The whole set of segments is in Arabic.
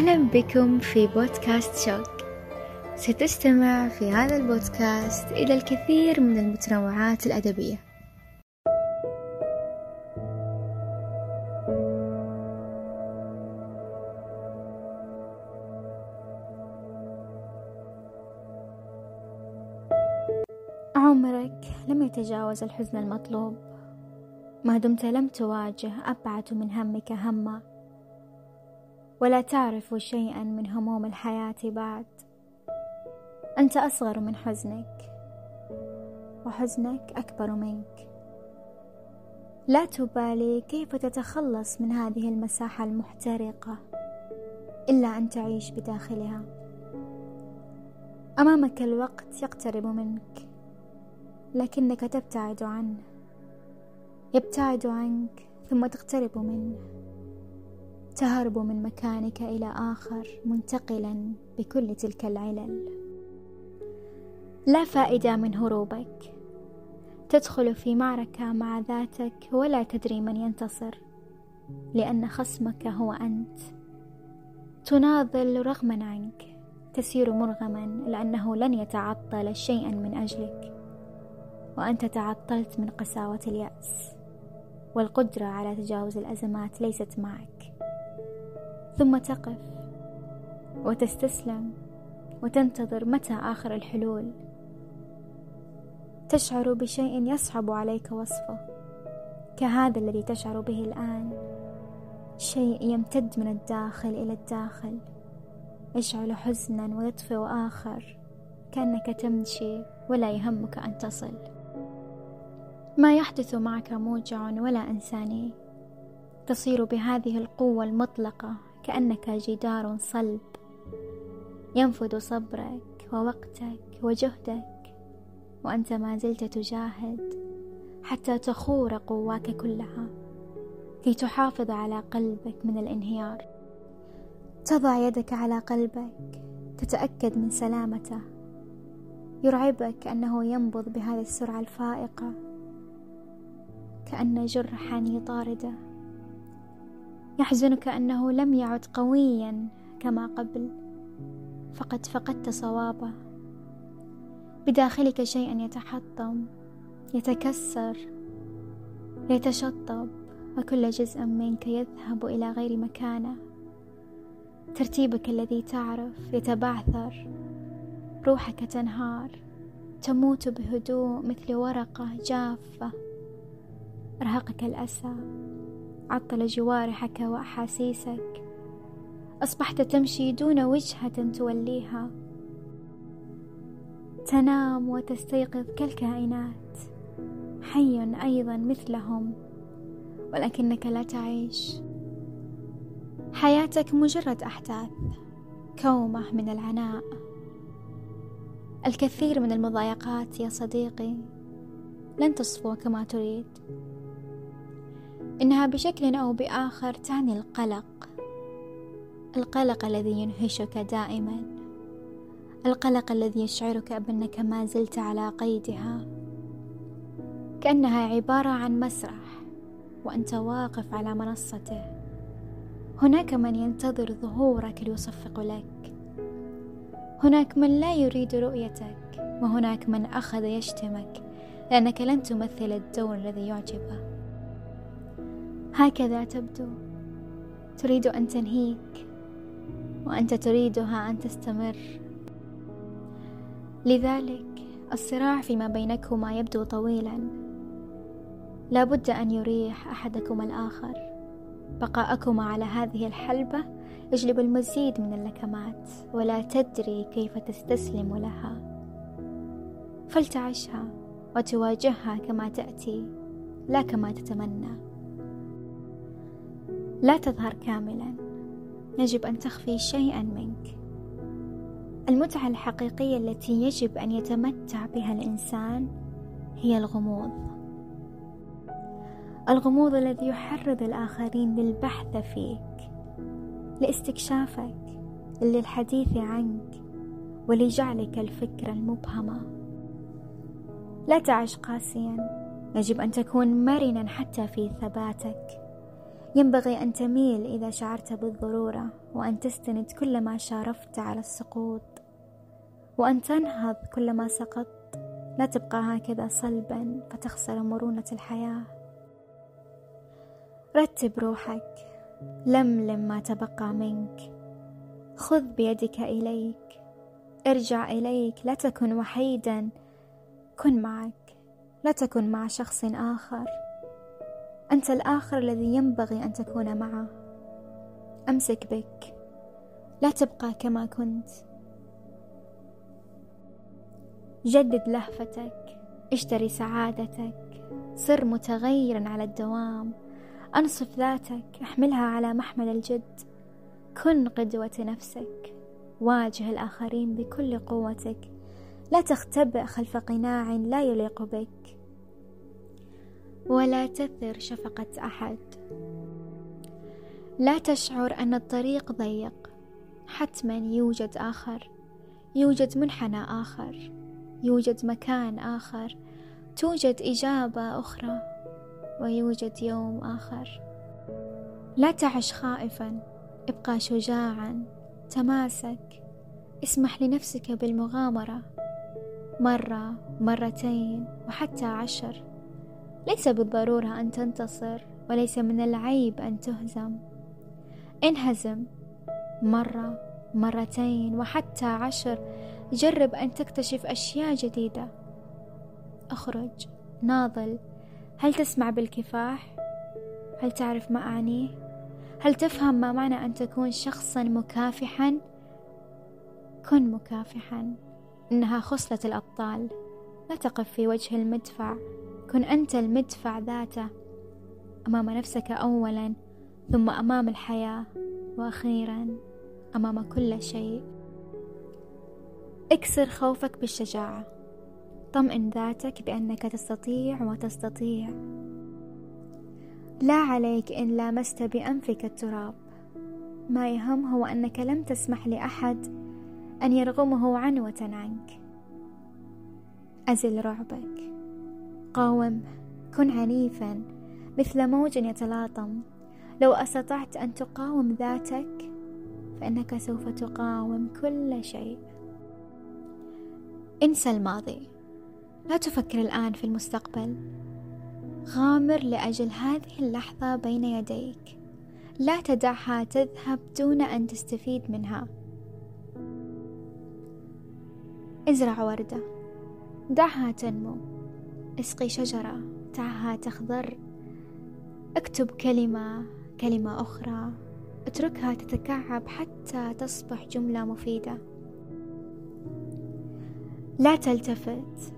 أهلا بكم في بودكاست شوق ستستمع في هذا البودكاست إلى الكثير من المتنوعات الأدبية. عمرك لم يتجاوز الحزن المطلوب. ما دمت لم تواجه أبعد من همك هما. ولا تعرف شيئا من هموم الحياة بعد. أنت أصغر من حزنك وحزنك أكبر منك. لا تبالي كيف تتخلص من هذه المساحة المحترقة إلا أن تعيش بداخلها. أمامك الوقت يقترب منك لكنك تبتعد عنه. يبتعد عنك ثم تقترب منه. تهرب من مكانك إلى آخر منتقلا بكل تلك العلل. لا فائدة من هروبك. تدخل في معركة مع ذاتك ولا تدري من ينتصر لأن خصمك هو أنت. تناضل رغما عنك تسير مرغما لأنه لن يتعطل شيئا من أجلك. وأنت تعطلت من قساوة اليأس والقدرة على تجاوز الأزمات ليست معك. ثم تقف وتستسلم وتنتظر متى آخر الحلول. تشعر بشيء يصعب عليك وصفه كهذا الذي تشعر به الآن. شيء يمتد من الداخل إلى الداخل. يشعل حزنا ويطفئ آخر كأنك تمشي ولا يهمك أن تصل. ما يحدث معك موجع ولا إنساني. تصير بهذه القوة المطلقة كأنك جدار صلب. ينفذ صبرك ووقتك وجهدك وأنت ما زلت تجاهد حتى تخور قواك كلها كي تحافظ على قلبك من الانهيار. تضع يدك على قلبك تتأكد من سلامته. يرعبك أنه ينبض بهذه السرعة الفائقة كأن جرحا يطارده. يحزنك أنه لم يعد قويا كما قبل فقد فقدت صوابه. بداخلك شيء يتحطم يتكسر يتشطب وكل جزء منك يذهب إلى غير مكانه. ترتيبك الذي تعرف يتبعثر روحك تنهار تموت بهدوء مثل ورقة جافة. أرهقك الأسى. عطل جوارحك وأحاسيسك. أصبحت تمشي دون وجهة توليها. تنام وتستيقظ كالكائنات. حي أيضا مثلهم ولكنك لا تعيش. حياتك مجرد أحداث كومة من العناء. الكثير من المضايقات يا صديقي لن تصفو كما تريد. إنها بشكل أو بآخر تعني القلق. القلق الذي ينهشك دائما. القلق الذي يشعرك بأنك ما زلت على قيدها. كأنها عبارة عن مسرح وأنت واقف على منصته. هناك من ينتظر ظهورك ليصفق لك. هناك من لا يريد رؤيتك وهناك من أخذ يشتمك لأنك لن تمثل الدور الذي يعجبه. هكذا تبدو تريد أن تنهيك وأنت تريدها أن تستمر. لذلك الصراع فيما بينكما يبدو طويلا. لا بد أن يريح أحدكما الآخر. بقاءكما على هذه الحلبة يجلب المزيد من اللكمات ولا تدري كيف تستسلم لها. فلتعشها وتواجهها كما تأتي لا كما تتمنى. لا تظهر كاملا. يجب أن تخفي شيئا منك. المتعة الحقيقية التي يجب أن يتمتع بها الإنسان هي الغموض. الغموض الذي يحرض الآخرين للبحث فيك لاستكشافك للحديث عنك ولجعلك الفكرة المبهمه لا تعش قاسيا. يجب أن تكون مرنا حتى في ثباتك. ينبغي أن تميل إذا شعرت بالضرورة وأن تستند كلما شارفت على السقوط وأن تنهض كلما سقطت. لا تبقى هكذا صلبا فتخسر مرونة الحياة. رتب روحك لملم ما تبقى منك. خذ بيدك إليك ارجع إليك. لا تكن وحيدا كن معك. لا تكن مع شخص آخر. أنت الآخر الذي ينبغي أن تكون معه. أمسك بك. لا تبقى كما كنت. جدد لهفتك. اشتري سعادتك. صر متغيرا على الدوام. أنصف ذاتك. أحملها على محمل الجد. كن قدوة نفسك. واجه الآخرين بكل قوتك. لا تختبئ خلف قناع لا يليق بك. ولا تثر شفقة أحد. لا تشعر أن الطريق ضيق. حتما يوجد آخر. يوجد منحنى آخر. يوجد مكان آخر. توجد إجابة أخرى. ويوجد يوم آخر. لا تعش خائفا. ابقى شجاعا. تماسك. اسمح لنفسك بالمغامرة. مرة مرتين وحتى عشر. ليس بالضرورة أن تنتصر وليس من العيب أن تهزم. انهزم مرة مرتين وحتى عشر. جرب أن تكتشف أشياء جديدة. اخرج. ناضل هل تسمع بالكفاح؟ هل تعرف ما أعنيه هل تفهم ما معنى أن تكون شخصا مكافحا؟ كن مكافحا. إنها خصلة الأبطال. لا تقف في وجه المدفع. كن أنت المدفع ذاته أمام نفسك أولا ثم أمام الحياة وأخيرا أمام كل شيء. اكسر خوفك بالشجاعة. طمئن ذاتك بأنك تستطيع وتستطيع. لا عليك إن لامست بأنفك التراب. ما يهم هو أنك لم تسمح لأحد أن يرغمه عنوة عنك. أزل رعبك. قاوم كن عنيفا مثل موج يتلاطم. لو أستطعت أن تقاوم ذاتك فإنك سوف تقاوم كل شيء. انسى الماضي. لا تفكر الآن في المستقبل. غامر لأجل هذه اللحظة بين يديك. لا تدعها تذهب دون أن تستفيد منها. ازرع وردة. دعها تنمو. اسقي شجرة دعها تخضر. اكتب كلمة كلمة أخرى. اتركها تتكعب حتى تصبح جملة مفيدة. لا تلتفت.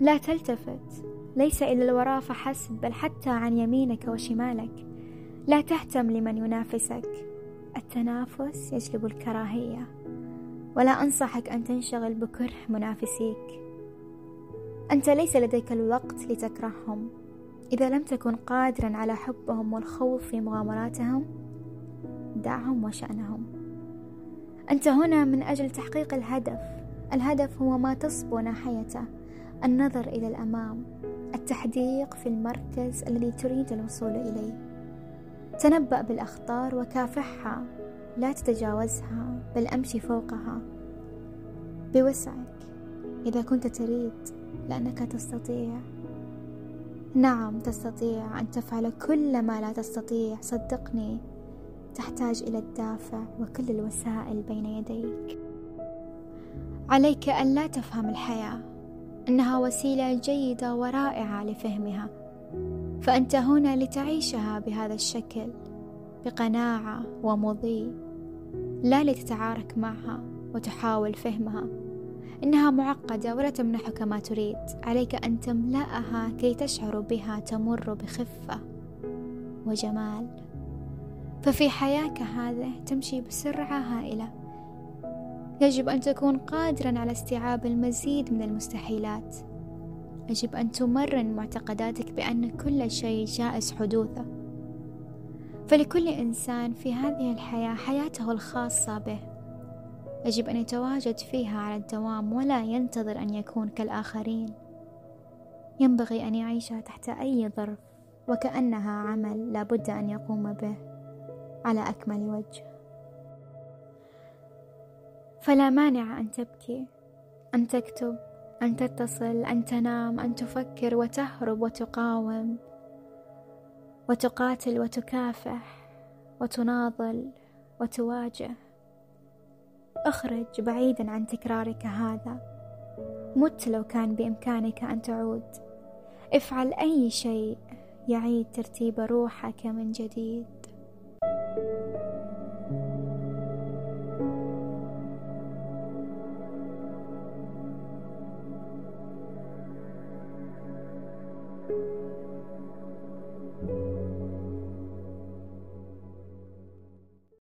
لا تلتفت. ليس إلى الوراء فحسب بل حتى عن يمينك وشمالك. لا تهتم لمن ينافسك. التنافس يجلب الكراهية. ولا أنصحك أن تنشغل بكره منافسيك. أنت ليس لديك الوقت لتكرههم. إذا لم تكن قادرا على حبهم والخوض في مغامراتهم دعهم وشأنهم. أنت هنا من أجل تحقيق الهدف. الهدف هو ما تصبو ناحيته النظر إلى الأمام التحديق في المركز الذي تريد الوصول إليه. تنبأ بالأخطار وكافحها لا تتجاوزها بل أمشي فوقها. بوسعك. إذا كنت تريد لأنك تستطيع. نعم تستطيع أن تفعل كل ما لا تستطيع. صدقني تحتاج إلى الدافع وكل الوسائل بين يديك. عليك أن لا تفهم الحياة إنها وسيلة جيدة ورائعة لفهمها. فأنت هنا لتعيشها بهذا الشكل بقناعة ومضي. لا لتتعارك معها وتحاول فهمها. إنها معقدة ولا تمنحك ما تريد. عليك أن تملأها كي تشعر بها تمر بخفة وجمال. ففي حياك هذه تمشي بسرعة هائلة. يجب أن تكون قادرا على استيعاب المزيد من المستحيلات. يجب أن تمرن معتقداتك بأن كل شيء جائز حدوثه. فلكل إنسان في هذه الحياة حياته الخاصة به. يجب أن يتواجد فيها على الدوام ولا ينتظر أن يكون كالآخرين. ينبغي أن يعيشها تحت أي ظرف وكأنها عمل لابد أن يقوم به على أكمل وجه. فلا مانع أن تبكي أن تكتب أن تتصل أن تنام أن تفكر وتهرب وتقاوم وتقاتل وتكافح وتناضل وتواجه. أخرج بعيدا عن تكرارك هذا. مت لو كان بإمكانك أن تعود. افعل أي شيء يعيد ترتيب روحك من جديد.